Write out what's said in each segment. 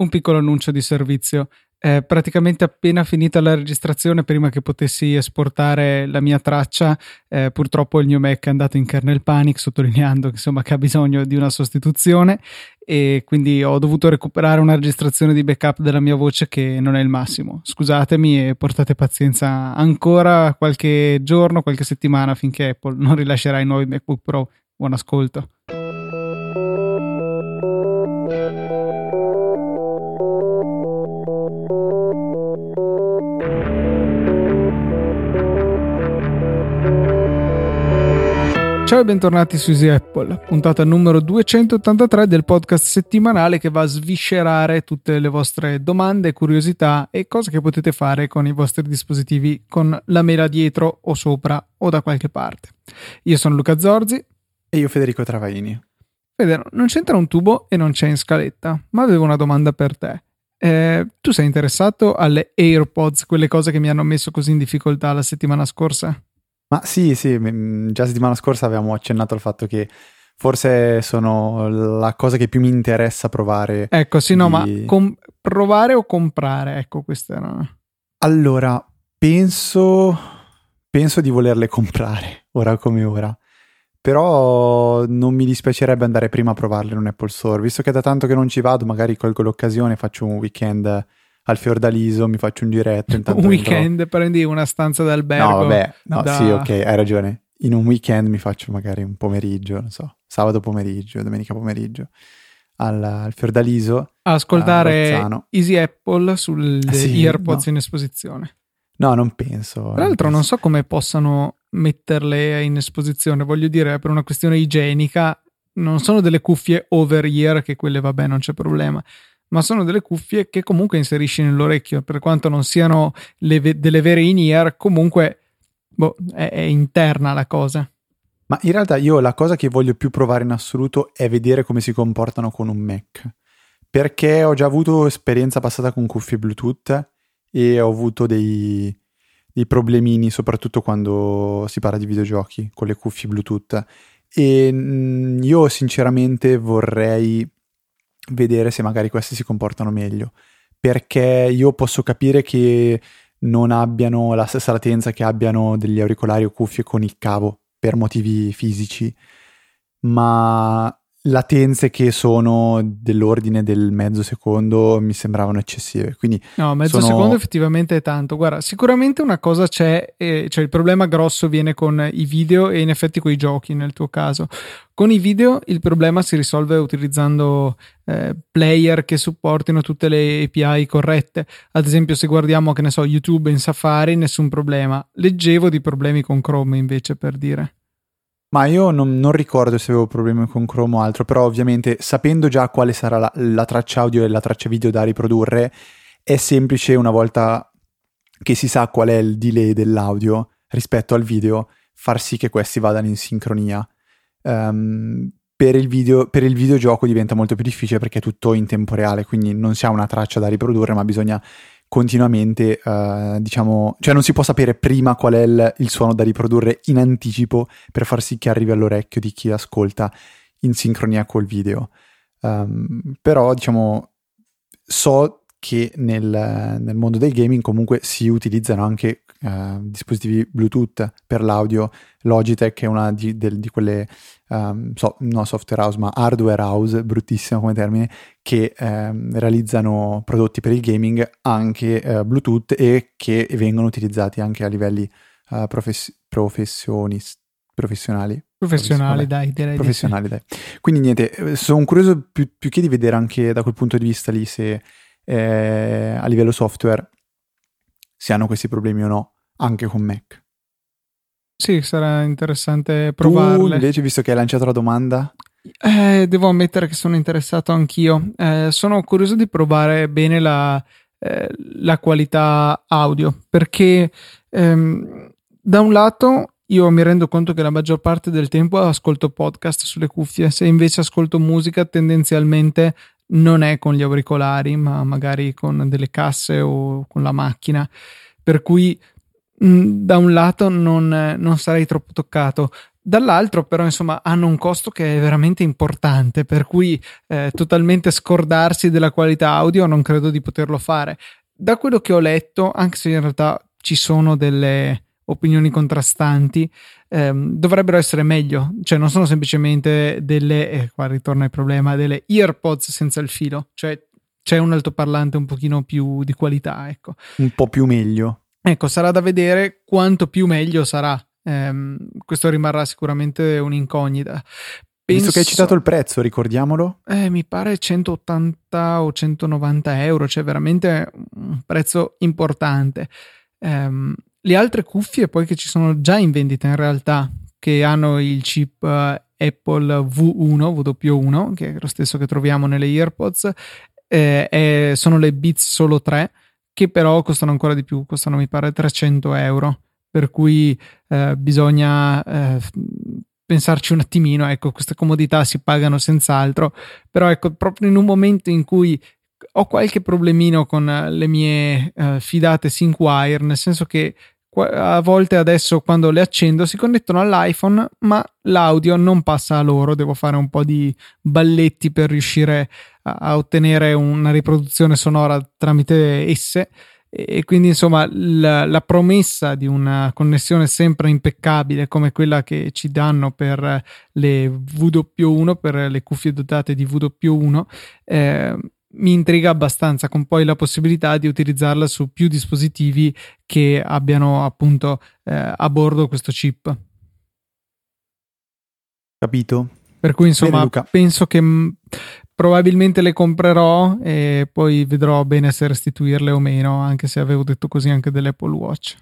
Un piccolo annuncio di servizio. Eh, praticamente appena finita la registrazione, prima che potessi esportare la mia traccia, eh, purtroppo il mio Mac è andato in kernel panic, sottolineando insomma, che ha bisogno di una sostituzione e quindi ho dovuto recuperare una registrazione di backup della mia voce che non è il massimo. Scusatemi e portate pazienza ancora qualche giorno, qualche settimana finché Apple non rilascerà i nuovi MacBook Pro. Buon ascolto. Ciao e bentornati su Easy Apple, puntata numero 283 del podcast settimanale che va a sviscerare tutte le vostre domande, curiosità e cose che potete fare con i vostri dispositivi con la mela dietro o sopra o da qualche parte. Io sono Luca Zorzi e io Federico Travaini. Fede, non c'entra un tubo e non c'è in scaletta, ma avevo una domanda per te. Eh, tu sei interessato alle AirPods, quelle cose che mi hanno messo così in difficoltà la settimana scorsa? Ma sì, sì, già settimana scorsa avevamo accennato al fatto che forse sono la cosa che più mi interessa provare. Ecco, sì, di... no, ma com- provare o comprare? Ecco, questa era... Allora, penso, penso di volerle comprare, ora come ora. Però non mi dispiacerebbe andare prima a provarle in un Apple Store, visto che da tanto che non ci vado, magari colgo l'occasione, faccio un weekend al Fiordaliso, mi faccio un giretto. un weekend, entro... prendi una stanza d'albergo. No, vabbè, no, da... sì, ok, hai ragione. In un weekend mi faccio magari un pomeriggio, non so, sabato pomeriggio, domenica pomeriggio al, al Fiordaliso. ascoltare Easy Apple sulle ah, sì, AirPods no. in esposizione. No, non penso. Tra l'altro, non so come possano metterle in esposizione. Voglio dire, per una questione igienica, non sono delle cuffie over ear, che quelle, vabbè, non c'è problema ma sono delle cuffie che comunque inserisci nell'orecchio, per quanto non siano le, delle vere in-ear, comunque boh, è, è interna la cosa. Ma in realtà io la cosa che voglio più provare in assoluto è vedere come si comportano con un Mac. Perché ho già avuto esperienza passata con cuffie Bluetooth e ho avuto dei, dei problemini, soprattutto quando si parla di videogiochi con le cuffie Bluetooth. E mm, io sinceramente vorrei vedere se magari questi si comportano meglio. Perché io posso capire che non abbiano la stessa latenza che abbiano degli auricolari o cuffie con il cavo per motivi fisici, ma latenze che sono dell'ordine del mezzo secondo mi sembravano eccessive. Quindi no, mezzo sono... secondo effettivamente è tanto. Guarda, sicuramente una cosa c'è, eh, cioè il problema grosso viene con i video e in effetti con i giochi nel tuo caso. Con i video il problema si risolve utilizzando eh, player che supportino tutte le API corrette. Ad esempio, se guardiamo, che ne so, YouTube in Safari, nessun problema. Leggevo di problemi con Chrome invece per dire. Ma io non, non, ricordo se avevo problemi con Chrome o altro, però ovviamente sapendo già quale sarà la, la, traccia audio e la traccia video da riprodurre, è semplice una volta che si sa qual è il delay dell'audio rispetto al video, far sì che questi vadano in sincronia. Um, per, il video, per il videogioco diventa molto più difficile perché è tutto in tempo reale, quindi non si ha una traccia da riprodurre, ma bisogna continuamente, uh, diciamo, cioè non si può sapere prima qual è il, il, suono da riprodurre in anticipo per far sì che arrivi all'orecchio di chi ascolta in sincronia col video. Um, però, diciamo, so che nel, nel, mondo del gaming comunque si utilizzano anche uh, dispositivi Bluetooth per l'audio. Logitech è una di, del, di quelle, um, so, no software house, ma hardware house, bruttissimo come termine, che um, realizzano prodotti per il gaming anche uh, Bluetooth e che vengono utilizzati anche a livelli uh, profes- professionali. Professionali, dai, direi. Professionali, dai. Quindi niente, sono curioso più, più, che di vedere anche da quel punto di vista lì se eh, a livello software se hanno questi problemi o no, anche con Mac. Sì, sarà interessante provarle. Tu invece, visto che hai lanciato la domanda... Eh, devo ammettere che sono interessato anch'io. Eh, sono curioso di provare bene la, eh, la qualità audio, perché ehm, da un lato io mi rendo conto che la maggior parte del tempo ascolto podcast sulle cuffie, se invece ascolto musica tendenzialmente non è con gli auricolari, ma magari con delle casse o con la macchina. Per cui da un lato non, non sarei troppo toccato, Dall'altro, però, insomma, hanno un costo che è veramente importante, per cui eh, totalmente scordarsi della qualità audio non credo di poterlo fare. Da quello che ho letto, anche se in realtà ci sono delle opinioni contrastanti, ehm, dovrebbero essere meglio, cioè non sono semplicemente delle, e qua ritorna il problema, delle earpods senza il filo, cioè c'è un altoparlante un pochino più di qualità, ecco. Un po' più meglio. Ecco, sarà da vedere quanto più meglio sarà. Ehm, questo rimarrà sicuramente un'incognita. Penso... Visto che hai citato il prezzo, ricordiamolo. Eh, mi pare 180 o 190 euro, cioè veramente un prezzo importante. Um, le altre cuffie poi che ci sono già in vendita in realtà, che hanno il chip uh, Apple V1, W1, che è lo stesso che troviamo nelle AirPods, eh, eh, sono le Beats Solo 3, che però costano ancora di più, costano mi pare 300 euro, per cui eh, bisogna eh, pensarci un attimino, ecco, queste comodità si pagano senz'altro, però ecco, proprio in un momento in cui ho qualche problemino con le mie uh, fidate SyncWire, nel senso che a volte adesso quando le accendo si connettono all'iPhone, ma l'audio non passa a loro, devo fare un po' di balletti per riuscire a, a ottenere una riproduzione sonora tramite esse. E quindi insomma la, la, promessa di una connessione sempre impeccabile come quella che ci danno per le VW1 per le cuffie dotate di VW1 eh, mi intriga abbastanza con poi la possibilità di utilizzarla su più dispositivi che abbiano appunto eh, a bordo questo chip. Capito. Per cui insomma bene, penso che mh, probabilmente le comprerò e poi vedrò bene se restituirle o meno, anche se avevo detto così anche dell'Apple Watch.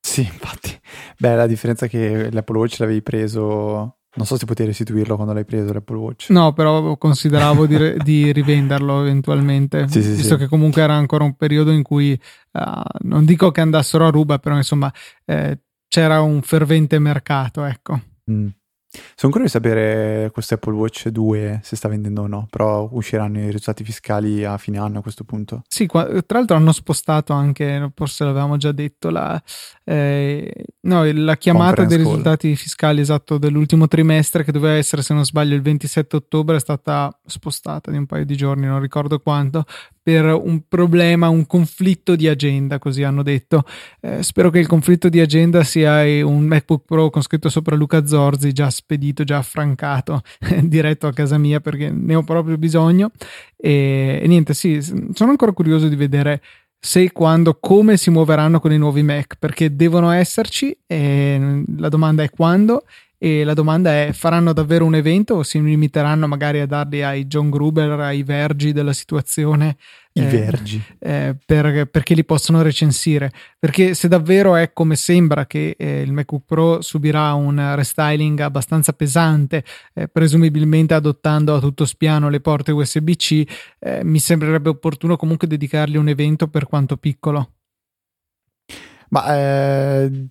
Sì, infatti. Beh, la differenza è che l'Apple Watch l'avevi preso non so se potevi restituirlo quando l'hai preso l'Apple Watch. No, però consideravo di, di rivenderlo eventualmente, sì, sì, visto sì. che comunque era ancora un periodo in cui uh, non dico che andassero a ruba, però insomma eh, c'era un fervente mercato, ecco. Mm. Sono curioso di sapere questo Apple Watch 2 se sta vendendo o no, però usciranno i risultati fiscali a fine anno a questo punto. Sì, tra l'altro hanno spostato anche, forse l'avevamo già detto, la, eh, no, la chiamata dei call. risultati fiscali esatto dell'ultimo trimestre che doveva essere, se non sbaglio, il 27 ottobre è stata spostata di un paio di giorni, non ricordo quanto, per un problema, un conflitto di agenda, così hanno detto. Eh, spero che il conflitto di agenda sia un MacBook Pro con scritto sopra Luca Zorzi, già spedito, già affrancato, diretto a casa mia perché ne ho proprio bisogno. E, e niente, sì, sono ancora curioso di vedere se quando, come si muoveranno con i nuovi Mac, perché devono esserci, e la domanda è quando e la domanda è: faranno davvero un evento o si limiteranno magari a darli ai John Gruber, ai vergi della situazione? I eh, vergi. Eh, per, perché li possono recensire. Perché se davvero è come sembra che eh, il MacBook Pro subirà un restyling abbastanza pesante, eh, presumibilmente adottando a tutto spiano le porte USB-C, eh, mi sembrerebbe opportuno comunque dedicargli un evento per quanto piccolo. Ma eh,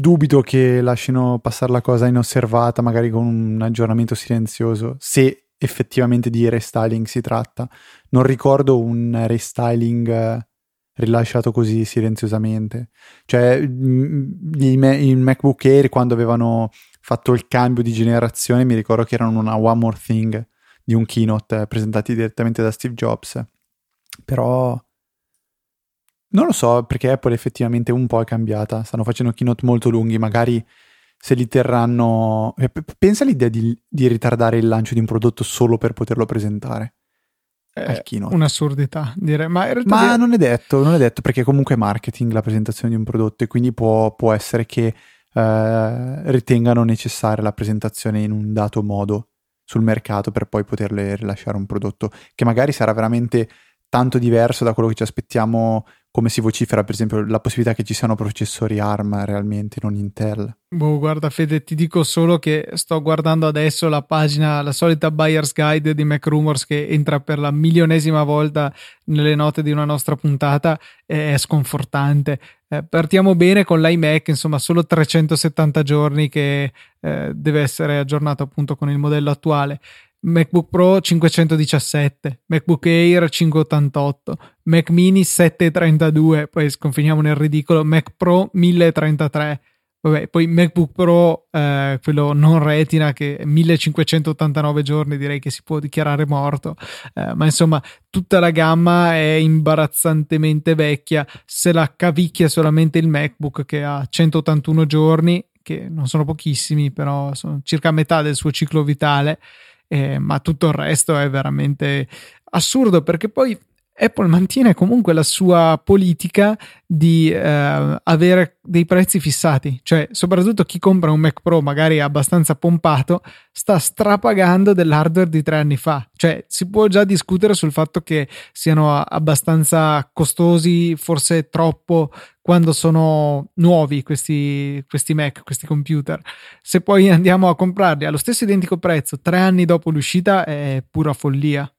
dubito che lasciano passare la cosa inosservata, magari con un aggiornamento silenzioso, se effettivamente di restyling si tratta. Non ricordo un restyling eh, rilasciato così silenziosamente. Cioè, il MacBook Air quando avevano fatto il cambio di generazione, mi ricordo che erano una One More Thing di un keynote presentati direttamente da Steve Jobs. Però non lo so perché Apple effettivamente un po' è cambiata. Stanno facendo keynote molto lunghi, magari se li terranno. Eh, pensa all'idea di, di ritardare il lancio di un prodotto solo per poterlo presentare. È un'assurdità, direi. Ma, Ma non è detto, non è detto perché comunque è marketing la presentazione di un prodotto e quindi può, può essere che eh, ritengano necessaria la presentazione in un dato modo sul mercato per poi poterle rilasciare un prodotto che magari sarà veramente tanto diverso da quello che ci aspettiamo come si vocifera per esempio la possibilità che ci siano processori ARM realmente, non Intel. Boh, guarda Fede, ti dico solo che sto guardando adesso la pagina, la solita buyer's guide di Mac Rumors che entra per la milionesima volta nelle note di una nostra puntata, è sconfortante. Eh, partiamo bene con l'iMac, insomma, solo 370 giorni che eh, deve essere aggiornato appunto con il modello attuale. MacBook Pro 517, MacBook Air 588, Mac Mini 732, poi sconfiniamo nel ridicolo, Mac Pro 1033, Vabbè, poi MacBook Pro, eh, quello non retina, che 1589 giorni direi che si può dichiarare morto, eh, ma insomma tutta la gamma è imbarazzantemente vecchia, se la cavicchia solamente il MacBook che ha 181 giorni, che non sono pochissimi, però sono circa metà del suo ciclo vitale, eh, ma tutto il resto è veramente assurdo perché poi Apple mantiene comunque la sua politica di eh, avere dei prezzi fissati, cioè soprattutto chi compra un Mac Pro magari abbastanza pompato sta strapagando dell'hardware di tre anni fa, cioè si può già discutere sul fatto che siano abbastanza costosi, forse troppo quando sono nuovi questi, questi Mac, questi computer. Se poi andiamo a comprarli allo stesso identico prezzo tre anni dopo l'uscita è pura follia.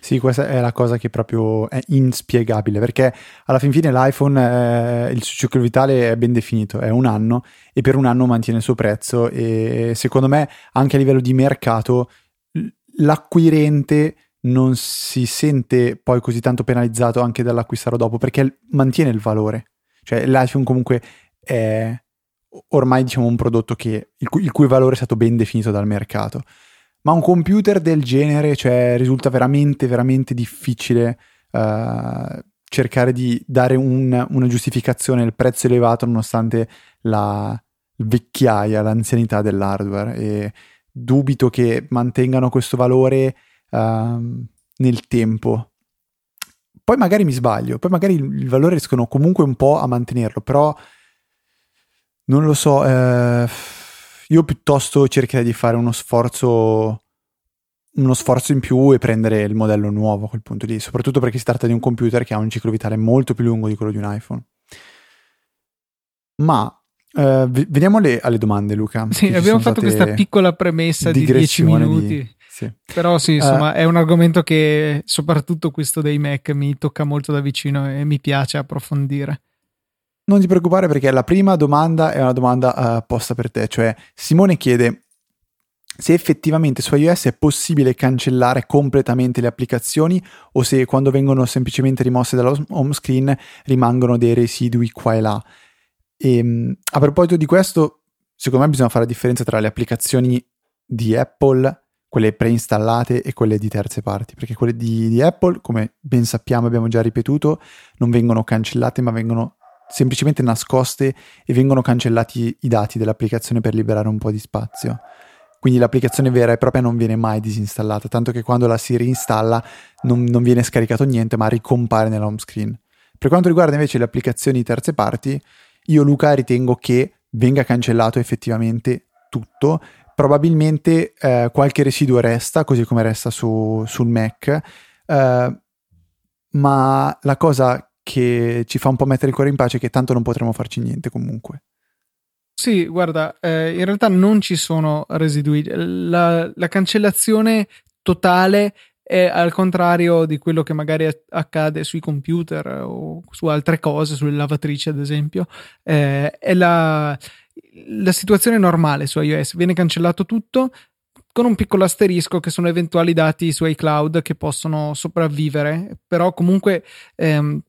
Sì, questa è la cosa che proprio è inspiegabile perché alla fin fine l'iPhone, eh, il suo ciclo vitale è ben definito, è un anno e per un anno mantiene il suo prezzo e secondo me anche a livello di mercato l'acquirente non si sente poi così tanto penalizzato anche dall'acquistarlo dopo perché mantiene il valore. Cioè l'iPhone comunque è ormai diciamo un prodotto che, il, cui, il cui valore è stato ben definito dal mercato ma un computer del genere, cioè, risulta veramente, veramente difficile uh, cercare di dare un, una giustificazione al prezzo elevato nonostante la vecchiaia, l'anzianità dell'hardware e dubito che mantengano questo valore uh, nel tempo. Poi magari mi sbaglio, poi magari il, valore riescono comunque un po' a mantenerlo, però non lo so. Eh, io piuttosto cercherei di fare uno sforzo uno sforzo in più e prendere il modello nuovo a quel punto lì, soprattutto perché si tratta di un computer che ha un ciclo vitale molto più lungo di quello di un iPhone. Ma eh, veniamo alle, alle, domande, Luca. Sì, abbiamo fatto questa piccola premessa di 10 minuti. Di, sì. Però sì, insomma, uh, è un argomento che soprattutto questo dei Mac mi tocca molto da vicino e mi piace approfondire. Non ti preoccupare perché la prima domanda è una domanda uh, posta per te, cioè Simone chiede se effettivamente su iOS è possibile cancellare completamente le applicazioni o se quando vengono semplicemente rimosse dalla home screen rimangono dei residui qua e là. E, ehm, a proposito di questo, secondo me bisogna fare la differenza tra le applicazioni di Apple, quelle preinstallate e quelle di terze parti, perché quelle di, di Apple, come ben sappiamo, abbiamo già ripetuto, non vengono cancellate ma vengono semplicemente nascoste e vengono cancellati i dati dell'applicazione per liberare un po' di spazio. Quindi l'applicazione vera e propria non viene mai disinstallata, tanto che quando la si reinstalla non, non viene scaricato niente, ma ricompare nella home screen. Per quanto riguarda invece le applicazioni terze parti, io Luca ritengo che venga cancellato effettivamente tutto. Probabilmente eh, qualche residuo resta, così come resta su, sul Mac, eh, ma la cosa che ci fa un po' mettere il cuore in pace che tanto non potremo farci niente comunque. Sì, guarda, eh, in realtà non ci sono residui. La, la, cancellazione totale è al contrario di quello che magari accade sui computer o su altre cose, sulle lavatrici ad esempio. Eh, è la, la situazione normale su iOS. Viene cancellato tutto, con un piccolo asterisco che sono eventuali dati su iCloud che possono sopravvivere, però comunque ehm,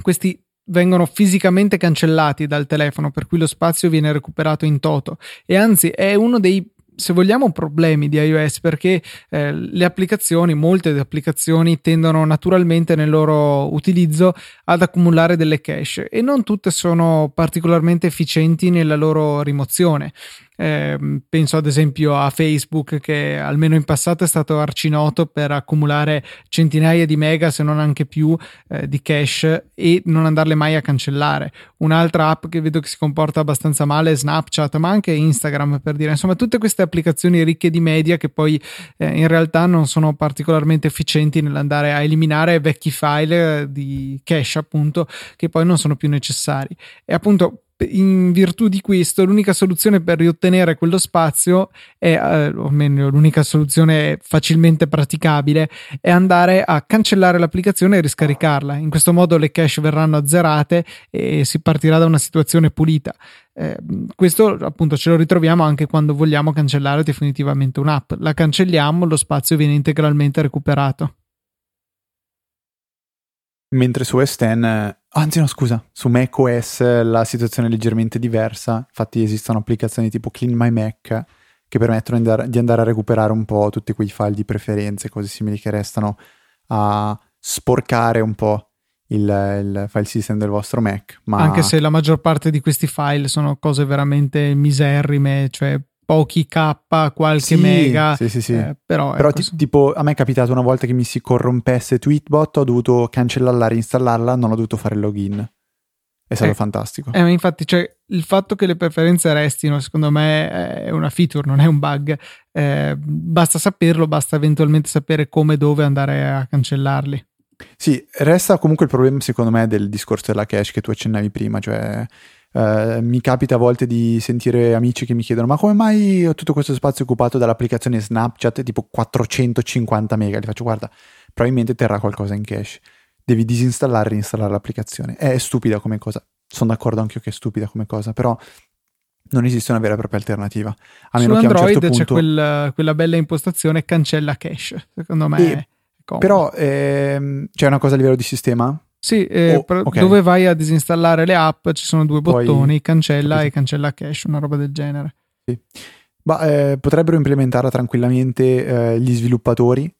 questi vengono fisicamente cancellati dal telefono, per cui lo spazio viene recuperato in toto. E anzi, è uno dei se vogliamo problemi di iOS perché eh, le applicazioni, molte delle applicazioni tendono naturalmente nel loro utilizzo ad accumulare delle cache e non tutte sono particolarmente efficienti nella loro rimozione. Eh, penso ad esempio a Facebook che almeno in passato è stato arcinoto per accumulare centinaia di mega se non anche più eh, di cache e non andarle mai a cancellare. Un'altra app che vedo che si comporta abbastanza male è Snapchat ma anche Instagram per dire insomma tutte queste applicazioni ricche di media che poi eh, in realtà non sono particolarmente efficienti nell'andare a eliminare vecchi file di cache appunto che poi non sono più necessari e appunto in virtù di questo, l'unica soluzione per riottenere quello spazio è, eh, o meglio, l'unica soluzione facilmente praticabile è andare a cancellare l'applicazione e riscaricarla. In questo modo le cache verranno azzerate e si partirà da una situazione pulita. Eh, questo appunto ce lo ritroviamo anche quando vogliamo cancellare definitivamente un'app. La cancelliamo, lo spazio viene integralmente recuperato. Mentre su S10 Anzi, no, scusa, su macOS la situazione è leggermente diversa. Infatti, esistono applicazioni tipo Clean My Mac che permettono di andare a recuperare un po' tutti quei file di preferenze, cose simili che restano a sporcare un po' il, il, file system del vostro Mac. Ma... Anche se la maggior parte di questi file sono cose veramente miserrime, cioè pochi K, qualche sì, mega. Sì, sì, sì. Eh, però, però ecco, t- tipo a me è capitato una volta che mi si corrompesse Tweetbot, ho dovuto cancellarla, reinstallarla, non ho dovuto fare il login. È stato eh, fantastico. Eh, infatti, cioè, il fatto che le preferenze restino, secondo me, è una feature, non è un bug. Eh, basta saperlo, basta eventualmente sapere come e dove andare a cancellarli. Sì, resta comunque il problema, secondo me, del discorso della cache che tu accennavi prima, cioè Uh, mi capita a volte di sentire amici che mi chiedono ma come mai ho tutto questo spazio occupato dall'applicazione Snapchat tipo 450 mega? Li faccio guarda probabilmente terrà qualcosa in cache. Devi disinstallare e reinstallare l'applicazione. È stupida come cosa. Sono d'accordo anche io che è stupida come cosa però non esiste una vera e propria alternativa a meno su che Android a un certo punto... c'è quel, quella bella impostazione cancella cache secondo me e, però ehm, c'è una cosa a livello di sistema sì, eh, Oh, ok. dove vai a disinstallare le app ci sono due Poi- bottoni, cancella capito. e cancella cache, una roba del genere. Ma eh, potrebbero implementarla tranquillamente eh, gli sviluppatori.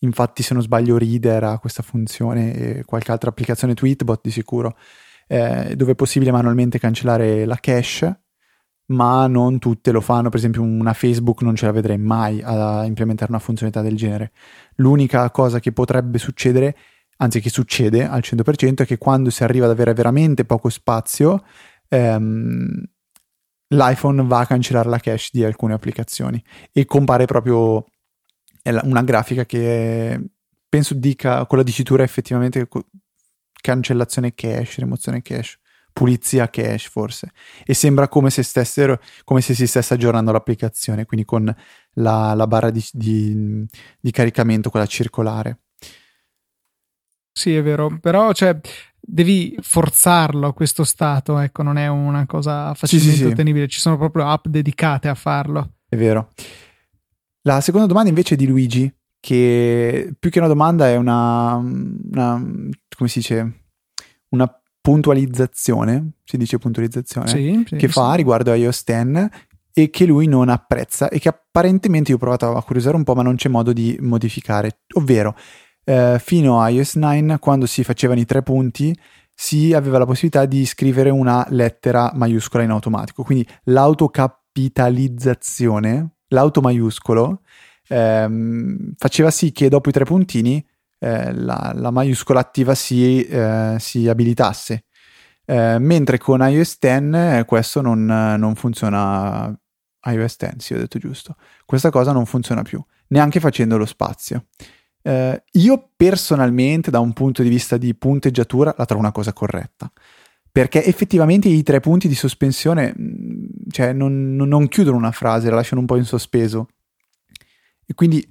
Infatti, se non sbaglio, Reader ha questa funzione e qualche altra applicazione Tweetbot di sicuro, eh, dove è possibile manualmente cancellare la cache, ma non tutte lo fanno. Per esempio, una Facebook non ce la vedrei mai a implementare una funzionalità del genere. L'unica cosa che potrebbe succedere, anzi che succede al 100%, è che quando si arriva ad avere veramente poco spazio, ehm, l'iPhone va a cancellare la cache di alcune applicazioni e compare proprio una grafica che penso dica con la dicitura effettivamente cancellazione cache, rimozione cache, pulizia cache forse e sembra come se stessero come se si stesse aggiornando l'applicazione quindi con la, la barra di, di- di caricamento quella circolare Sì, è vero, però cioè, devi forzarlo a questo stato, ecco, non è una cosa facilmente sì, sì. ottenibile, ci sono proprio app dedicate a farlo. È vero. La seconda domanda invece è di Luigi, che più che una domanda è una, una- come si dice, una puntualizzazione, si dice puntualizzazione, Sì, sì, che sì. fa riguardo a iOS 10 e che lui non apprezza e che apparentemente io ho provato a curiosare un po' ma non c'è modo di modificare, ovvero eh, fino a iOS 9 quando si facevano i tre punti si aveva la possibilità di scrivere una lettera maiuscola in automatico, quindi l'autocapitalizzazione, l'auto maiuscolo, ehm, faceva sì che dopo i tre puntini eh, la, la maiuscola attiva si, eh, si abilitasse. Eh, mentre con iOS 10 eh, questo non, non funziona. iOS 10, sì, ho detto giusto. Questa cosa non funziona più, neanche facendo lo spazio. Eh, io personalmente, da un punto di vista di punteggiatura, la trovo una cosa corretta. Perché effettivamente i tre punti di sospensione, mh, cioè, non, non- non chiudono una frase, la lasciano un po' in sospeso. E quindi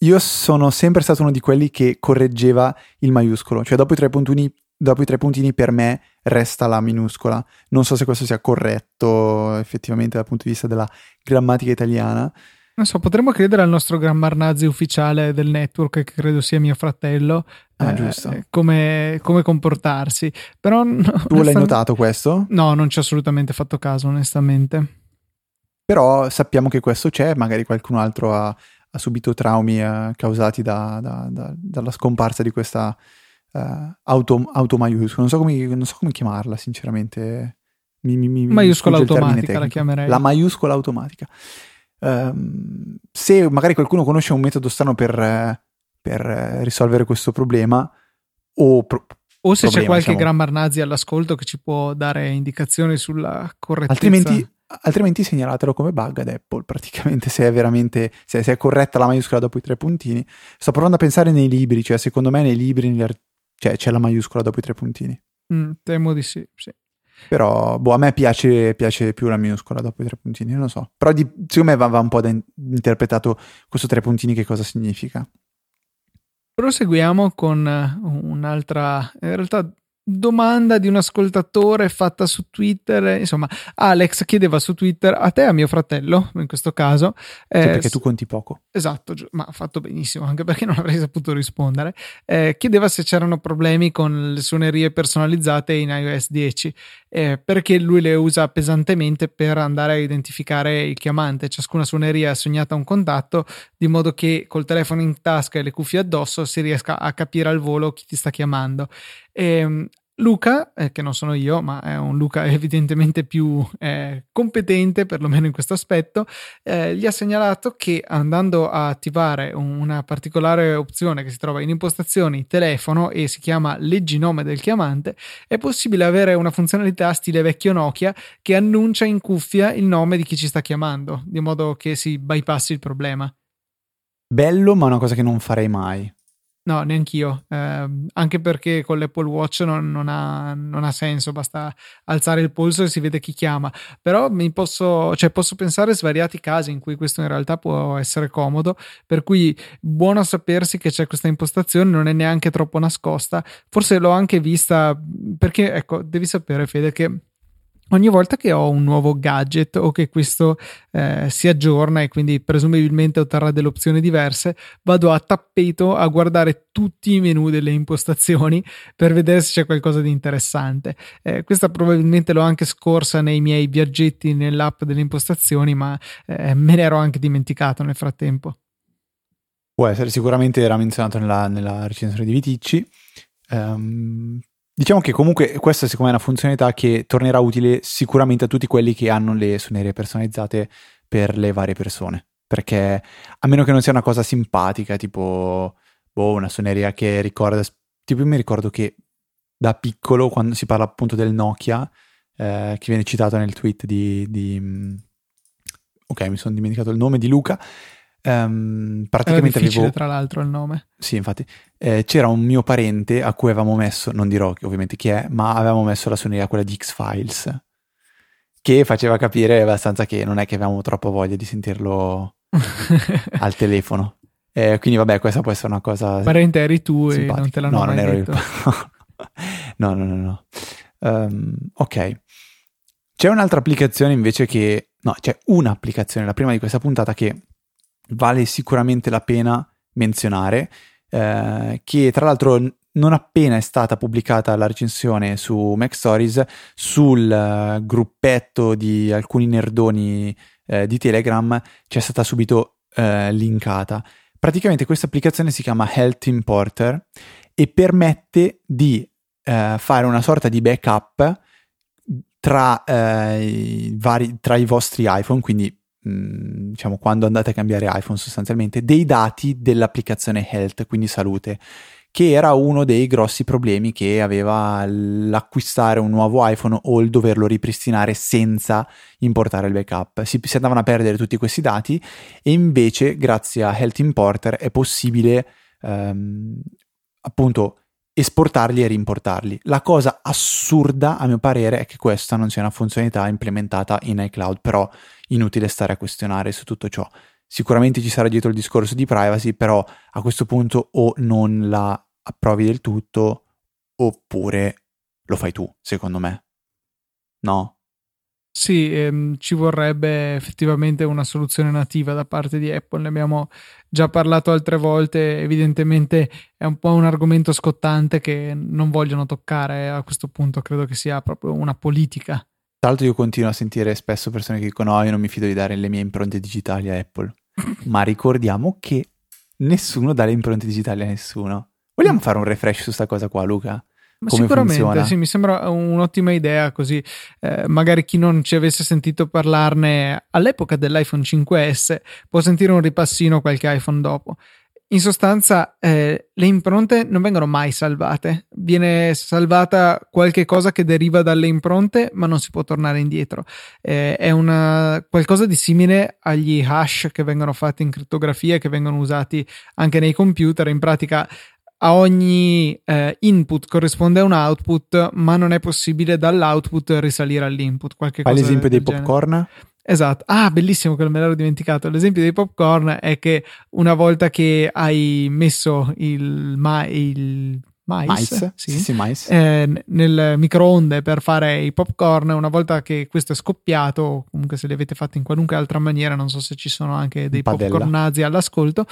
io sono sempre stato uno di quelli che correggeva il maiuscolo, cioè dopo i tre puntini, dopo i tre puntini per me resta la minuscola. Non so se questo sia corretto effettivamente dal punto di vista della grammatica italiana. Non so, potremmo chiedere al nostro Grammar Nazi ufficiale del network, che credo sia mio fratello, Ah, eh, giusto. come, come comportarsi. Però no, Tu l'hai notato questo? No, non ci ho assolutamente fatto caso, onestamente. Però sappiamo che questo c'è, magari qualcun altro ha, ha subito traumi eh, causati da- da- da- dalla scomparsa di questa eh, auto, maiuscola. Non so, come, non so come chiamarla, sinceramente. Mi, mi- mi- Maiuscola automatica la chiamerei. La maiuscola automatica. Ehm, se magari qualcuno conosce un metodo strano per, per, risolvere questo problema, o pro- O se c'è problema, qualche diciamo. Grammar Nazi all'ascolto che ci può dare indicazioni sulla correttezza. altrimenti, altrimenti segnalatelo come bug ad Apple, praticamente se è veramente se, se è corretta la maiuscola dopo i tre puntini. Sto provando a pensare nei libri, cioè secondo me nei libri cioè, c'è la maiuscola dopo i tre puntini. Mm, temo di sì, sì. Però boh, a me piace, piace più la minuscola dopo i tre puntini, non lo so. Però di- secondo me va, va un po' da in- interpretato questo tre puntini che cosa significa. Proseguiamo con eh, un'altra, in realtà domanda di un ascoltatore fatta su Twitter. Insomma, Alex chiedeva su Twitter a te, a mio fratello, in questo caso. Eh, sì, perché tu conti poco. Esatto, ma ha fatto benissimo, anche perché non avrei saputo rispondere. Eh, chiedeva se c'erano problemi con le suonerie personalizzate in iOS 10, eh, perché lui le usa pesantemente per andare a identificare il chiamante. Ciascuna suoneria è assegnata a un contatto, di modo che col telefono in tasca e le cuffie addosso si riesca a capire al volo chi ti sta chiamando. E, ehm, Luca, eh, che non sono io, ma è un Luca evidentemente più eh, competente, perlomeno in questo aspetto, eh, gli ha segnalato che andando a attivare una particolare opzione che si trova in impostazioni telefono e si chiama leggi nome del chiamante, è possibile avere una funzionalità stile vecchio Nokia che annuncia in cuffia il nome di chi ci sta chiamando, di modo che si bypassi il problema. Bello, ma una cosa che non farei mai. No, neanch'io, eh, anche perché con l'Apple Watch non, non, ha, non, ha, senso, basta alzare il polso e si vede chi chiama. Però posso, cioè posso pensare a svariati casi in cui questo in realtà può essere comodo, per cui buono sapersi che c'è questa impostazione, non è neanche troppo nascosta. Forse l'ho anche vista perché, ecco, devi sapere Fede che ogni volta che ho un nuovo gadget o che questo eh, si aggiorna e quindi presumibilmente otterrà delle opzioni diverse, vado a tappeto a guardare tutti i menu delle impostazioni per vedere se c'è qualcosa di interessante. Eh, questa probabilmente l'ho anche scorsa nei miei viaggetti nell'app delle impostazioni, ma eh, me ne ero anche dimenticato nel frattempo. Può essere, sicuramente era menzionato nella, nella recensione di Viticci. Um, Diciamo che comunque questa secondo me è una funzionalità che tornerà utile sicuramente a tutti quelli che hanno le suonerie personalizzate per le varie persone. Perché a meno che non sia una cosa simpatica, tipo boh, una suoneria che ricorda. Tipo, io mi ricordo che da piccolo, quando si parla appunto del Nokia, eh, che viene citato nel tweet di, di. Mm, Ok, mi sono dimenticato il nome di Luca. Um, praticamente Era avevo... tra l'altro, il nome. Sì, infatti. Eh, c'era un mio parente a cui avevamo messo, non dirò ovviamente chi è, ma avevamo messo la suoneria quella di X-Files, che faceva capire abbastanza che non è che avevamo troppo voglia di sentirlo al telefono. Eh, quindi vabbè, questa può essere una cosa... Parente eri tu simpatica. e non te l'hanno no, non ero detto. io. no, no, no, no. Um, ok. C'è un'altra applicazione invece che... No, c'è un'applicazione, la prima di questa puntata che vale sicuramente la pena menzionare, eh, che tra l'altro non appena è stata pubblicata la recensione su Mac Stories sul uh, gruppetto di alcuni nerdoni uh, di Telegram c'è stata subito uh, linkata. Praticamente questa applicazione si chiama Health Importer e permette di fare una sorta di backup tra, i vari, tra i vostri iPhone, quindi Diciamo quando andate a cambiare iPhone sostanzialmente, dei dati dell'applicazione Health, quindi salute, che era uno dei grossi problemi che aveva l'acquistare un nuovo iPhone o il doverlo ripristinare senza importare il backup. Si, si andavano a perdere tutti questi dati e invece grazie a Health Importer è possibile ehm, appunto esportarli e rimportarli. La cosa assurda, a mio parere, è che questa non sia una funzionalità implementata in iCloud, però inutile stare a questionare su tutto ciò. Sicuramente ci sarà dietro il discorso di privacy, però a questo punto o non la approvi del tutto oppure lo fai tu, secondo me. No? Sì, ehm, ci vorrebbe effettivamente una soluzione nativa da parte di Apple, ne abbiamo già parlato altre volte, evidentemente è un po' un argomento scottante che non vogliono toccare a questo punto, credo che sia proprio una politica. Tra l'altro io continuo a sentire spesso persone che dicono no, io non mi fido di dare le mie impronte digitali a Apple, ma ricordiamo che nessuno dà le impronte digitali a nessuno. Vogliamo fare un refresh su questa cosa qua, Luca? Ma sicuramente, sì, mi sembra un'ottima idea così eh, magari chi non ci avesse sentito parlarne all'epoca dell'iPhone 5S può sentire un ripassino qualche iPhone dopo. In sostanza, eh, le impronte non vengono mai salvate. Viene salvata qualche cosa che deriva dalle impronte, ma non si può tornare indietro. Eh, è una, qualcosa di simile agli hash che vengono fatti in crittografia e che vengono usati anche nei computer. In pratica, a ogni eh, input corrisponde un output, ma non è possibile dall'output risalire all'input. Qualche Fai l'esempio dei genere. popcorn? Esatto. Ah, bellissimo, quello me l'ero dimenticato. L'esempio dei popcorn è che una volta che hai messo il, ma- il mais, mais, sì, sì, sì, mais. eh, nel microonde per fare i popcorn. Una volta che questo è scoppiato, comunque se li avete fatti in qualunque altra maniera, non so se ci sono anche dei Padella. popcorn nazi all'ascolto.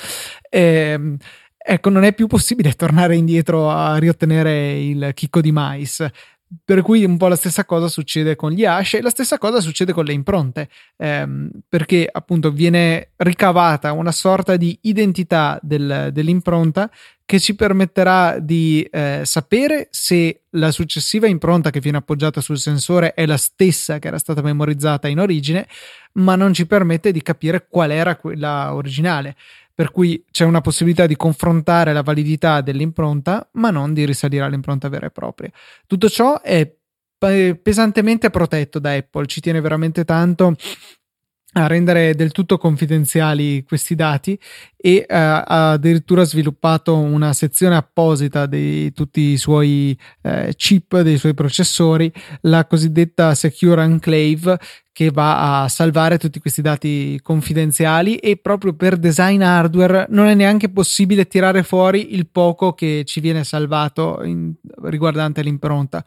ehm, ecco, non è più possibile tornare indietro a riottenere il chicco di mais. Per cui un po' la stessa cosa succede con gli hash e la stessa cosa succede con le impronte, ehm, perché appunto viene ricavata una sorta di identità del- dell'impronta che ci permetterà di eh, sapere se la successiva impronta che viene appoggiata sul sensore è la stessa che era stata memorizzata in origine, ma non ci permette di capire qual era quella originale. Per cui c'è una possibilità di confrontare la validità dell'impronta, ma non di risalire all'impronta vera e propria. Tutto ciò è pe- pesantemente protetto da Apple, ci tiene veramente tanto a rendere del tutto confidenziali questi dati e eh, ha addirittura sviluppato una sezione apposita di tutti i suoi eh, chip, dei suoi processori, la cosiddetta Secure Enclave, che va a salvare tutti questi dati confidenziali e proprio per design hardware non è neanche possibile tirare fuori il poco che ci viene salvato in, riguardante l'impronta.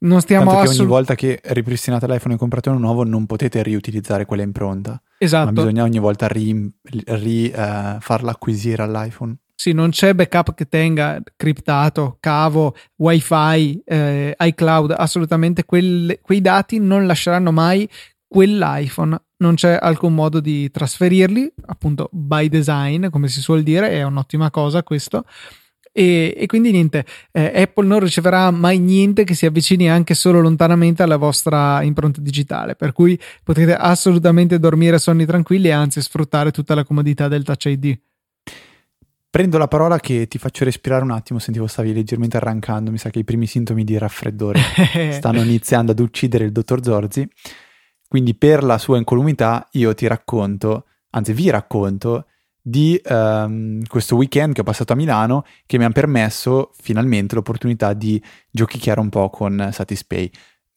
Non stiamo Tanto che ogni assolut- volta che ripristinate l'iPhone e comprate uno nuovo non potete riutilizzare quella impronta, Esatto. ma bisogna ogni volta ri, ri- eh, farla acquisire all'iPhone. Sì, non c'è backup che tenga criptato, cavo, wifi, eh, iCloud, assolutamente quelle- quei dati non lasceranno mai quell'iPhone. Non c'è alcun modo di trasferirli, appunto by design, come si suol dire, è un'ottima cosa questo. E, e quindi niente, eh, Apple non riceverà mai niente che si avvicini anche solo lontanamente alla vostra impronta digitale, per cui potete assolutamente dormire sonni tranquilli e anzi sfruttare tutta la comodità del Touch ID. Prendo la parola che ti faccio respirare un attimo, sentivo stavi leggermente arrancando, mi sa che i primi sintomi di raffreddore stanno iniziando ad uccidere il dottor Zorzi, quindi per la sua incolumità io ti racconto, anzi vi racconto, di ehm, questo weekend che ho passato a Milano che mi ha permesso finalmente l'opportunità di giochicchiare un po' con Satispay.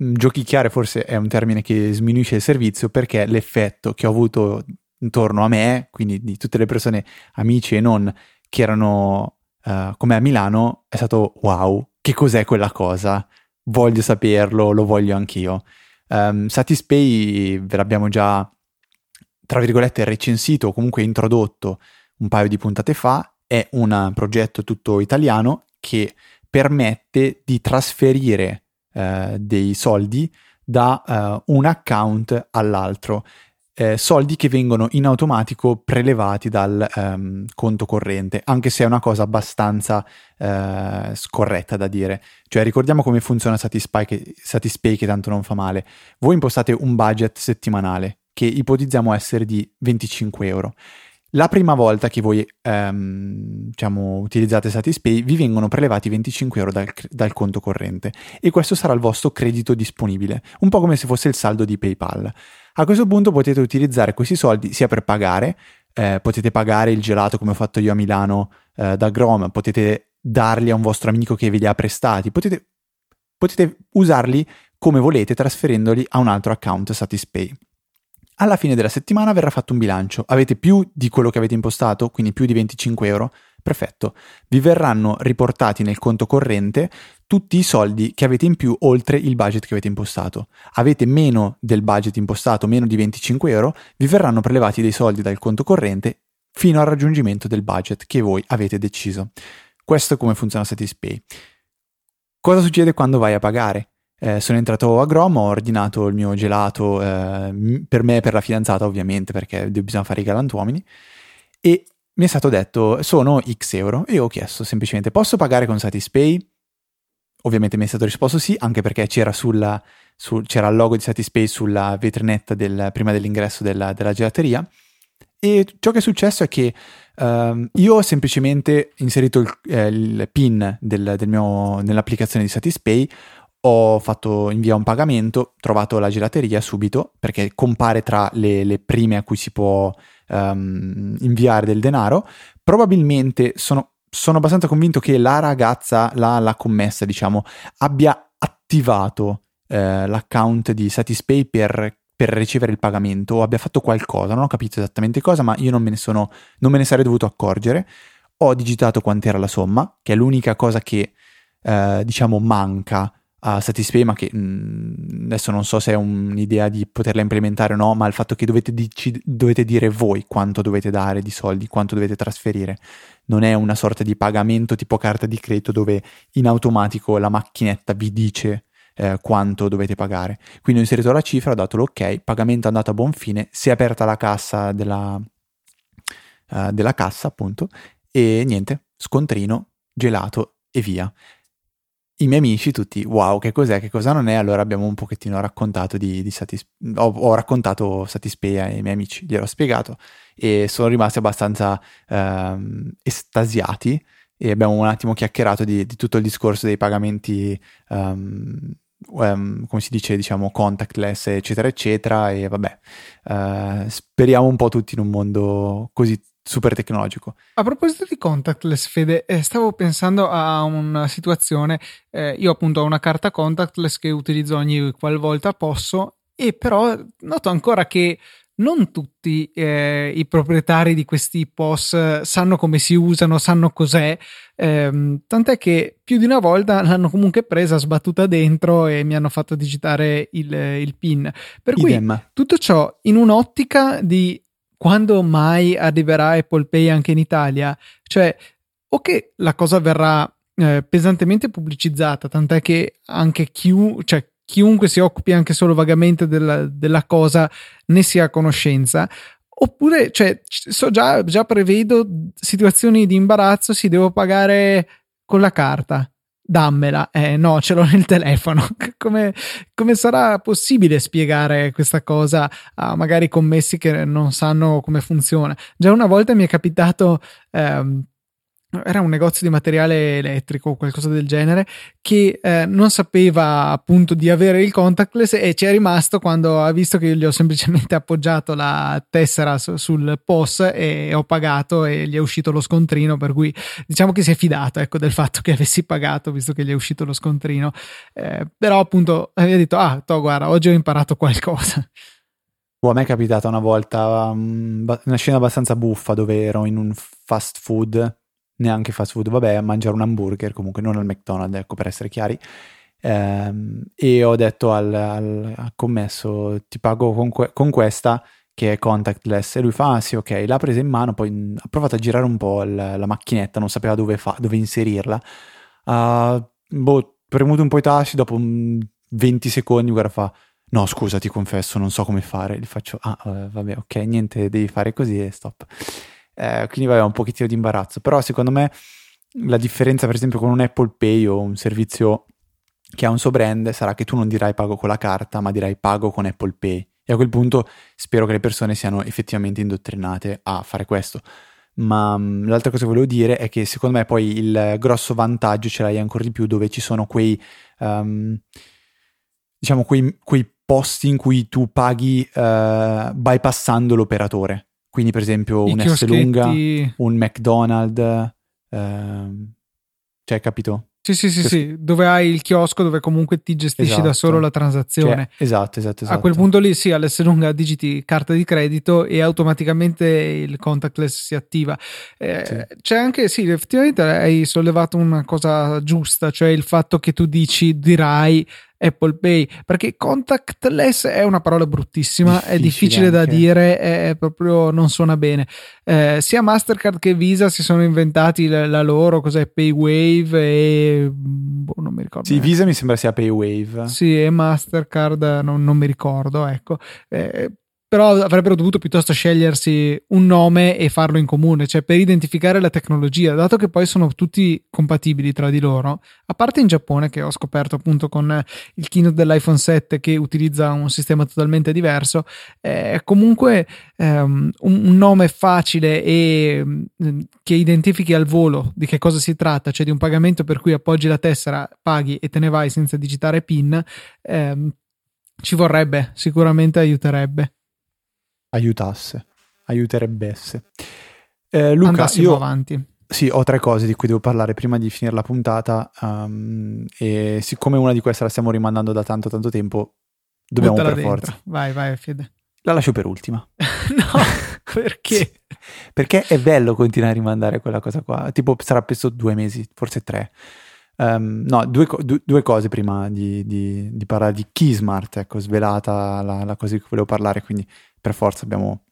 Mm, Giochicchiare forse è un termine che sminuisce il servizio perché l'effetto che ho avuto intorno a me, quindi di tutte le persone, amici e non, che erano eh, come a Milano, è stato wow, che cos'è quella cosa? Voglio saperlo, lo voglio anch'io. Um, Satispay ve l'abbiamo già, tra virgolette, recensito o comunque introdotto un paio di puntate fa. È un progetto tutto italiano che permette di trasferire eh, dei soldi da eh, un account all'altro. Eh, soldi che vengono in automatico prelevati dal ehm, conto corrente, anche se è una cosa abbastanza eh, scorretta da dire. Cioè, ricordiamo come funziona Satispay che, Satispay che tanto non fa male. Voi impostate un budget settimanale che ipotizziamo essere di 25 euro. La prima volta che voi ehm, diciamo, utilizzate Satispay vi vengono prelevati 25 euro dal, dal, conto corrente e questo sarà il vostro credito disponibile, un po' come se fosse il saldo di PayPal. A questo punto potete utilizzare questi soldi sia per pagare, eh, potete pagare il gelato come ho fatto io a Milano eh, da Grom, potete darli a un vostro amico che ve li ha prestati, potete, potete usarli come volete trasferendoli a un altro account Satispay. Alla fine della settimana verrà fatto un bilancio. Avete più di quello che avete impostato, quindi più di 25 euro? Perfetto. Vi verranno riportati nel conto corrente tutti i soldi che avete in più oltre il budget che avete impostato. Avete meno del budget impostato, meno di 25 euro, vi verranno prelevati dei soldi dal conto corrente fino al raggiungimento del budget che voi avete deciso. Questo è come funziona Satispay. Cosa succede quando vai a pagare? Eh, sono entrato a Grom, ho ordinato il mio gelato eh, per me e per la fidanzata ovviamente perché bisogna fare i galantuomini. E mi è stato detto sono x euro e io ho chiesto semplicemente posso pagare con Satispay? Ovviamente mi è stato risposto sì anche perché c'era, sulla, su, c'era il logo di Satispay sulla vetrinetta del, prima dell'ingresso della, della, gelateria. E ciò che è successo è che uh, io ho semplicemente inserito il, eh, il PIN del, del mio, nell'applicazione di Satispay ho fatto invia un pagamento, trovato la gelateria subito perché compare tra le, le prime a cui si può um, inviare del denaro. Probabilmente sono, sono, abbastanza convinto che la ragazza, la, la commessa, diciamo, abbia attivato eh, l'account di Satispay per, per ricevere il pagamento o abbia fatto qualcosa. Non ho capito esattamente cosa, ma io non me ne, sono, non me ne sarei dovuto accorgere. Ho digitato quant'era la somma, che è l'unica cosa che eh, diciamo, manca a Satispay, ma che mh, mm, adesso non so se è un'idea di poterla implementare o no, ma il fatto che dovete, dici, dovete dire voi quanto dovete dare di soldi, quanto dovete trasferire. Non è una sorta di pagamento tipo carta di credito dove in automatico la macchinetta vi dice eh, quanto dovete pagare. Quindi ho inserito la cifra, ho dato l'ok, pagamento è andato a buon fine, si è aperta la cassa della, uh, della cassa appunto e niente, scontrino, gelato e via i miei amici tutti, wow, che cos'è, che cosa non è? Allora abbiamo un pochettino raccontato di, di Satis- ho, ho, raccontato Satispea ai miei amici, gliel'ho spiegato e sono rimasti abbastanza ehm, estasiati e abbiamo un attimo chiacchierato di, di tutto il discorso dei pagamenti, um, um, come si dice, diciamo, contactless, eccetera, eccetera, e vabbè, uh, speriamo un po' tutti in un mondo così super tecnologico. A proposito di contactless, Fede, eh, stavo pensando a una situazione. Eh, io appunto ho una carta contactless che utilizzo ogni qualvolta posso, e però noto ancora che non tutti eh, i proprietari di questi POS sanno come si usano, sanno cos'è, ehm, tant'è che più di una volta l'hanno comunque presa, sbattuta dentro e mi hanno fatto digitare il, il PIN. Per Idem. cui tutto ciò in un'ottica di quando mai arriverà Apple Pay anche in Italia? Cioè, o che la cosa verrà eh, pesantemente pubblicizzata, tant'è che anche chiu- cioè, chiunque si occupi anche solo vagamente della, della cosa ne sia a conoscenza, oppure cioè, so già, già prevedo situazioni di imbarazzo, si devo pagare con la carta dammela. Eh, no, ce l'ho nel telefono. come, come, sarà possibile spiegare questa cosa a magari commessi che non sanno come funziona? Già una volta mi è capitato ehm, era un negozio di materiale elettrico o qualcosa del genere che eh, non sapeva appunto di avere il contactless e ci è rimasto quando ha visto che io gli ho semplicemente appoggiato la tessera su, sul POS e ho pagato e gli è uscito lo scontrino per cui diciamo che si è fidato ecco, del fatto che avessi pagato visto che gli è uscito lo scontrino. Eh, però appunto aveva detto ah to, guarda oggi ho imparato qualcosa Oh, a me è capitata una volta um, una scena abbastanza buffa dove ero in un fast food neanche fast food, vabbè, a mangiare un hamburger, comunque non al McDonald's, ecco, per essere chiari. Ehm, e ho detto al, al, al commesso, ti pago con, que- con, questa che è contactless. E lui fa, ah sì, ok, l'ha presa in mano, poi ha provato a girare un po' la, la macchinetta, non sapeva dove, fa- dove inserirla. Uh, boh, premuto un po' i tasti, dopo 20 secondi, guarda, fa... No, scusa, ti confesso, non so come fare. Gli faccio, ah, vabbè, ok, niente, devi fare così e stop eh, quindi aveva un pochettino di imbarazzo, però secondo me la differenza per esempio con un Apple Pay o un servizio che ha un suo brand sarà che tu non dirai pago con la carta, ma dirai pago con Apple Pay. E a quel punto spero che le persone siano effettivamente indottrinate a fare questo. Ma um, l'altra cosa che volevo dire è che secondo me poi il grosso vantaggio ce l'hai ancora di più dove ci sono quei, um, diciamo, quei, quei, posti in cui tu paghi uh, bypassando l'operatore. Quindi, per esempio, I un S lunga, un McDonald's, ehm, cioè, capito? Sì, sì, sì, sì, dove hai il chiosco dove comunque ti gestisci esatto. da solo la transazione. Cioè, esatto, esatto, esatto. A quel punto lì, sì, all'S lunga digiti carta di credito e automaticamente il contactless si attiva. Eh, sì. C'è anche, sì, effettivamente hai sollevato una cosa giusta, cioè il fatto che tu dici, dirai Apple Pay, perché contactless è una parola bruttissima, difficile è difficile anche. da dire, è proprio non suona bene. Eh, sia Mastercard che Visa si sono inventati la, la loro, cos'è PayWave e boh, non mi ricordo. Sì, neanche. Visa mi sembra sia PayWave. Sì, e Mastercard non, non mi ricordo, ecco. Eh, però avrebbero dovuto piuttosto scegliersi un nome e farlo in comune, cioè per identificare la tecnologia, dato che poi sono tutti compatibili tra di loro, a parte in Giappone che ho scoperto appunto con il keynote dell'iPhone 7 che utilizza un sistema totalmente diverso, è comunque um, un nome facile e um, che identifichi al volo di che cosa si tratta, cioè di un pagamento per cui appoggi la tessera, paghi e te ne vai senza digitare PIN, um, ci vorrebbe, sicuramente aiuterebbe aiutasse, aiuterebbe. Eh, Luca, Andassimo io avanti. Sì, ho tre cose di cui devo parlare prima di finire la puntata um, e siccome una di queste la stiamo rimandando da tanto tanto tempo, dobbiamo Buttala per dentro. forza. Vai, vai, Fede. La lascio per ultima. no, perché? perché è bello continuare a rimandare quella cosa qua. Tipo, sarà preso due mesi, forse tre. Um, no, due, due, cose prima di, di, di, parlare di Keysmart, ecco, svelata la, la cosa di cui volevo parlare, quindi per forza abbiamo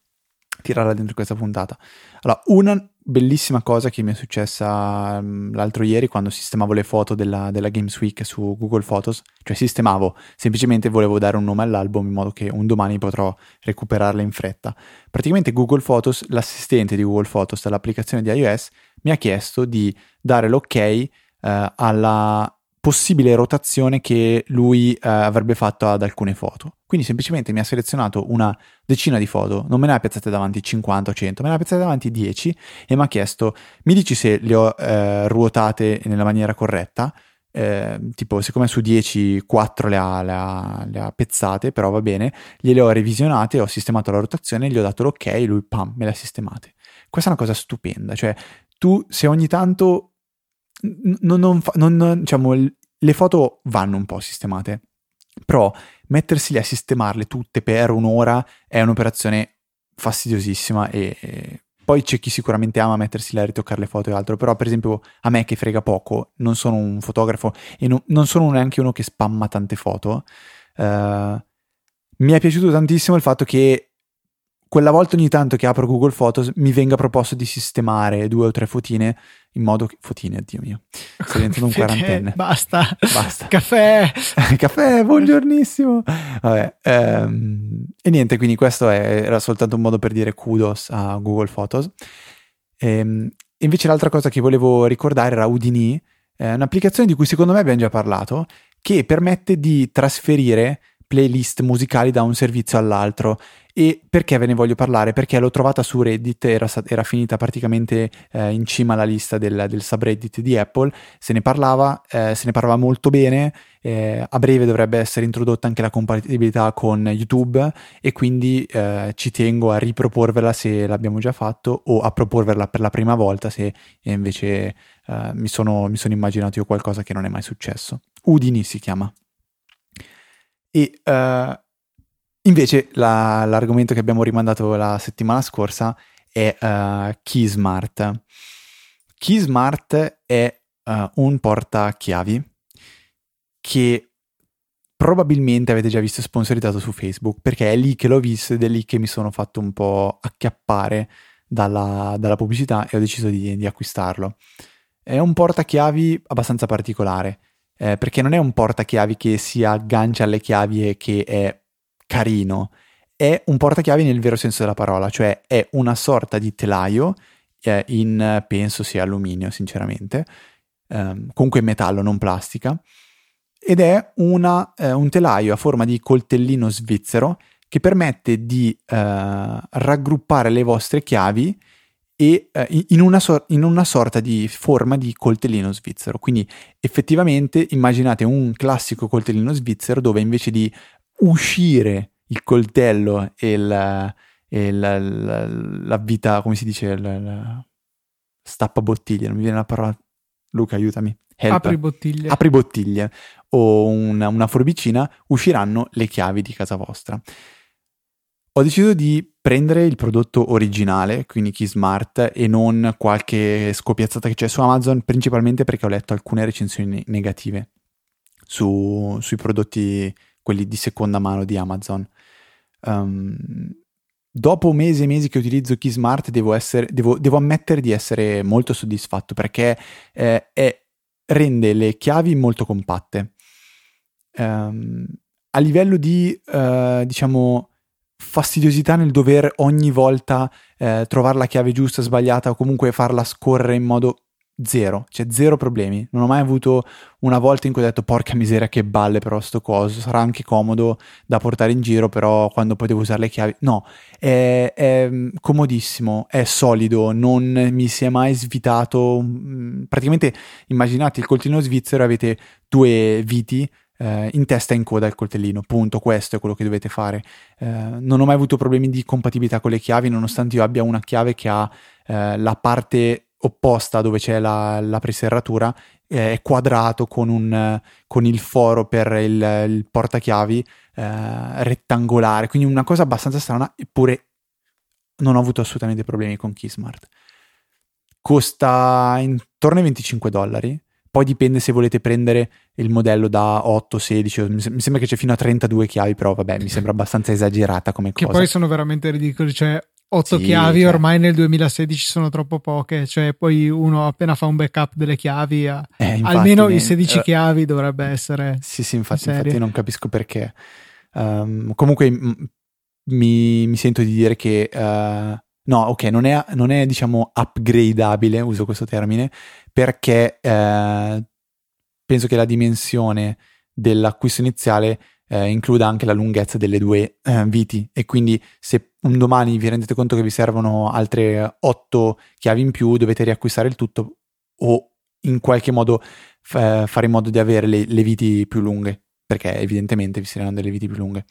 tirarla dentro questa puntata. Allora, una bellissima cosa che mi è successa um, l'altro ieri quando sistemavo le foto della, della, Games Week su Google Photos, cioè sistemavo, semplicemente volevo dare un nome all'album in modo che un domani potrò recuperarle in fretta. Praticamente Google Photos, l'assistente di Google Photos dell'applicazione di iOS, mi ha chiesto di dare l'ok eh, alla possibile rotazione che lui eh, avrebbe fatto ad alcune foto. Quindi semplicemente mi ha selezionato una decina di foto, non me ne ha piazzate davanti 50 o 100, me ne ha piazzate davanti 10 e mi ha chiesto, mi dici se le ho eh, ruotate nella maniera corretta? Eh, tipo, siccome su 10 4 le ha, le, ha, le ha pezzate, però va bene, gliele ho revisionate, ho sistemato la rotazione, gli ho dato l'ok, lui pam, me le ha sistemate. Questa è una cosa stupenda, cioè tu se ogni tanto non, non, non, diciamo, le foto vanno un po' sistemate, però mettersi lì a sistemarle tutte per un'ora è un'operazione fastidiosissima e, e poi c'è chi sicuramente ama mettersi lì a ritoccare le foto e altro, però per esempio a me che frega poco, non sono un fotografo e no, non sono neanche uno che spamma tante foto, uh, mi è piaciuto tantissimo il fatto che quella volta ogni tanto che apro Google Photos mi venga proposto di sistemare due o tre fotine in modo che... Fotine, Dio mio. Sto diventando un quarantenne. Basta. Basta. Caffè. Caffè, buongiornissimo. Vabbè. Ehm, e niente, quindi questo è, era soltanto un modo per dire kudos a Google Photos. Ehm, invece l'altra cosa che volevo ricordare era Udini, è un'applicazione di cui secondo me abbiamo già parlato, che permette di trasferire playlist musicali da un servizio all'altro. E perché ve ne voglio parlare? Perché l'ho trovata su Reddit, era, era finita praticamente eh, in cima alla lista del, del, subreddit di Apple, se ne parlava, eh, se ne parlava molto bene, eh, a breve dovrebbe essere introdotta anche la compatibilità con YouTube e quindi eh, ci tengo a riproporverla se l'abbiamo già fatto o a proporverla per la prima volta se invece eh, mi sono, mi sono immaginato io qualcosa che non è mai successo. Udini si chiama. E uh, invece la, l'argomento che abbiamo rimandato la settimana scorsa è uh, Keysmart. Keysmart è uh, un portachiavi che probabilmente avete già visto sponsorizzato su Facebook perché è lì che l'ho visto ed è lì che mi sono fatto un po' acchiappare dalla, dalla pubblicità e ho deciso di, di acquistarlo. È un portachiavi abbastanza particolare eh, perché non è un portachiavi che si aggancia alle chiavi e che è carino, è un portachiavi nel vero senso della parola, cioè è una sorta di telaio eh, in, penso sia alluminio sinceramente, ehm, comunque metallo, non plastica, ed è una, eh, un telaio a forma di coltellino svizzero che permette di eh, raggruppare le vostre chiavi e eh, in, una so- in, una sorta di forma di coltellino svizzero. Quindi effettivamente immaginate un classico coltellino svizzero dove invece di uscire il coltello e, il, e la, la, la, vita, come si dice, la, stappa bottiglie, non mi viene la parola. Luca, aiutami. Help. Apri bottiglie. Apri bottiglie o una, una forbicina, usciranno le chiavi di casa vostra. Ho deciso di prendere il prodotto originale, quindi Key Smart, e non qualche scopiazzata che c'è su Amazon, principalmente perché ho letto alcune recensioni negative su, sui prodotti, quelli di seconda mano di Amazon. Um, dopo mesi e mesi che utilizzo Key Smart, devo, essere, devo, devo ammettere di essere molto soddisfatto perché eh, è, rende le chiavi molto compatte. Um, a livello di, uh, diciamo, fastidiosità nel dover ogni volta eh, trovare la chiave giusta, sbagliata o comunque farla scorrere in modo zero, cioè zero problemi. Non ho mai avuto una volta in cui ho detto porca miseria che balle però sto coso, sarà anche comodo da portare in giro, però quando poi devo usare le chiavi... No, è, è mm, comodissimo, è solido, non mi si è mai svitato. Mm, praticamente immaginate il coltellino svizzero, avete due viti eh, in testa e in coda il coltellino. Punto, questo è quello che dovete fare. Eh, non ho mai avuto problemi di compatibilità con le chiavi, nonostante io abbia una chiave che ha eh, la parte opposta dove c'è la, la preserratura, eh, è quadrato con, un, con il foro per il, il portachiavi eh, rettangolare, quindi una cosa abbastanza strana, eppure non ho avuto assolutamente problemi con Keysmart. Costa intorno ai 25 dollari Poi dipende se volete prendere il modello da 8, 16, mi sembra che c'è fino a 32 chiavi, però vabbè, mi sembra abbastanza esagerata come che cosa. Che poi sono veramente ridicoli, cioè 8 Sì, chiavi cioè. ormai nel 2016 sono troppo poche, cioè poi uno appena fa un backup delle chiavi, ha- Eh, infatti, almeno ne- i 16 eh, chiavi dovrebbe essere... Sì, sì, infatti, infatti non capisco perché. Ehm, comunque m- mi, mi sento di dire che... eh, no, ok, non è, non è, diciamo upgradeabile, uso questo termine, perché eh, penso che la dimensione dell'acquisto iniziale eh, includa anche la lunghezza delle due eh, viti e quindi se un domani vi rendete conto che vi servono altre 8 chiavi in più dovete riacquistare il tutto o in qualche modo fa- fare in modo di avere le, le viti più lunghe perché evidentemente vi saranno delle viti più lunghe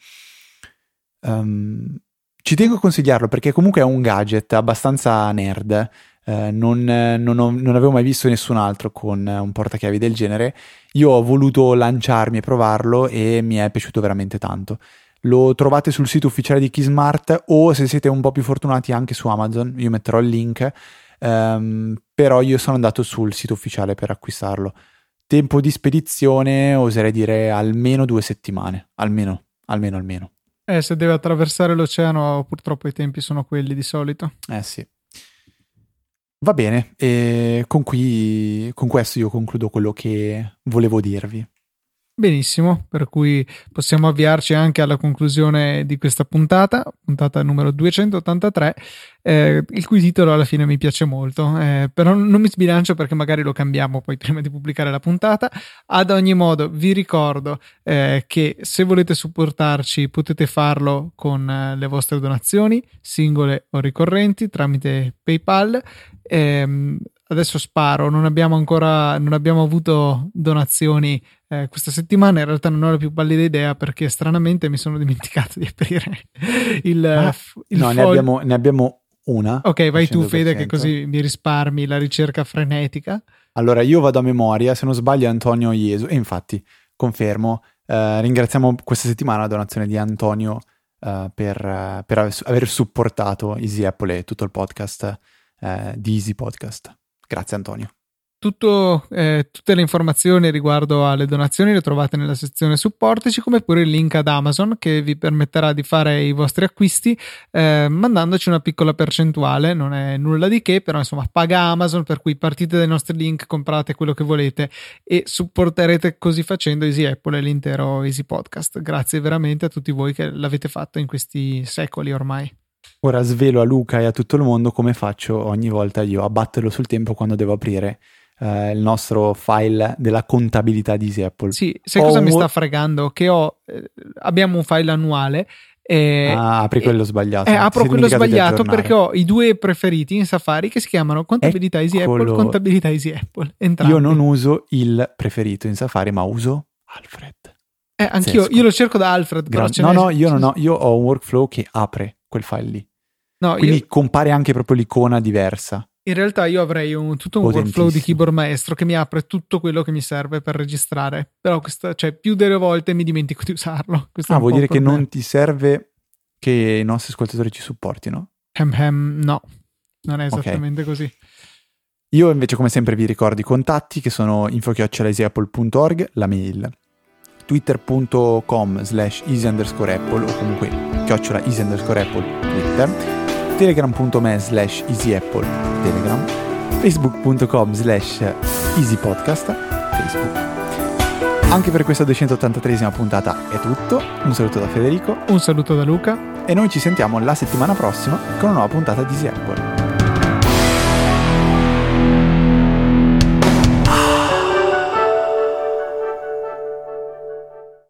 Ehm, ci tengo a consigliarlo perché comunque è un gadget abbastanza nerd eh, non, non ho- non avevo mai visto nessun altro con un portachiavi del genere io ho voluto lanciarmi e provarlo e mi è piaciuto veramente tanto. Lo trovate sul sito ufficiale di Keysmart o se siete un po' più fortunati anche su Amazon, io metterò il link, ehm, però io sono andato sul sito ufficiale per acquistarlo. Tempo di spedizione oserei dire almeno due settimane, almeno, almeno, almeno. Eh, se deve attraversare l'oceano purtroppo i tempi sono quelli di solito. Eh sì. Va bene, e con, qui, con questo io concludo quello che volevo dirvi. Benissimo, per cui possiamo avviarci anche alla conclusione di questa puntata, puntata numero 283, eh, il cui titolo alla fine mi piace molto, eh, però non mi sbilancio perché magari lo cambiamo poi prima di pubblicare la puntata. Ad ogni modo vi ricordo eh, che se volete supportarci potete farlo con eh, le vostre donazioni, singole o ricorrenti, tramite PayPal. Ehm, adesso sparo, non abbiamo ancora non abbiamo avuto donazioni eh, questa settimana in realtà non ho la più pallida idea perché stranamente mi sono dimenticato di aprire il, Ah, il no, ne foglio. abbiamo, ne abbiamo una. Ok, vai tu 100%. Fede che così mi risparmi la ricerca frenetica. Allora, io vado a memoria, se non sbaglio Antonio Iesu, e infatti, confermo, eh, ringraziamo questa settimana la donazione di Antonio eh, per, eh, per aver, aver supportato Easy Apple e tutto il podcast eh, di Easy Podcast. Grazie Antonio. Tutto, eh, tutte le informazioni riguardo alle donazioni le trovate nella sezione supportaci, come pure il link ad Amazon che vi permetterà di fare i vostri acquisti eh, mandandoci una piccola percentuale. Non è nulla di che, però insomma paga Amazon, per cui partite dai nostri link, comprate quello che volete e supporterete così facendo Easy Apple e l'intero Easy Podcast. Grazie veramente a tutti voi che l'avete fatto in questi secoli ormai. Ora svelo a Luca e a tutto il mondo come faccio ogni volta io a batterlo sul tempo quando devo aprire eh, il nostro file della contabilità di Easy Apple. Sì, sai Ho cosa un mi sta fregando? Che ho, eh, abbiamo un file annuale. E, Ah, apri quello sbagliato. Eh, apro quello sbagliato perché ho i due preferiti in Safari che si chiamano contabilità Easy Apple, Eccolo. contabilità Easy Apple. Entrambi. Io non uso il preferito in Safari, ma uso Alfred. Eh, anch'io, io lo cerco da Alfred. Gran- No, no, io non ho, io ho un workflow che apre quel file lì. no, Quindi io- compare anche proprio l'icona diversa. In realtà io avrei un- tutto un workflow di keyboard maestro che mi apre tutto quello che mi serve per registrare. Però questa, cioè, più delle volte mi dimentico di usarlo. Questo Ah, vuol dire che problema. non ti serve che i nostri ascoltatori ci supportino? Hem hem, no, non è esattamente così. Io invece come sempre vi ricordo i contatti che sono info.easyapple.org, la mail, twitter.com slash easy underscore apple o comunque chiocciola easy underscore apple twitter, telegram.me slash easy apple telegram, facebook.com slash easy podcast facebook. Anche per questa 283esima puntata è tutto, un saluto da Federico Un saluto da Luca. e noi ci sentiamo la settimana prossima con una nuova puntata di Easy Apple.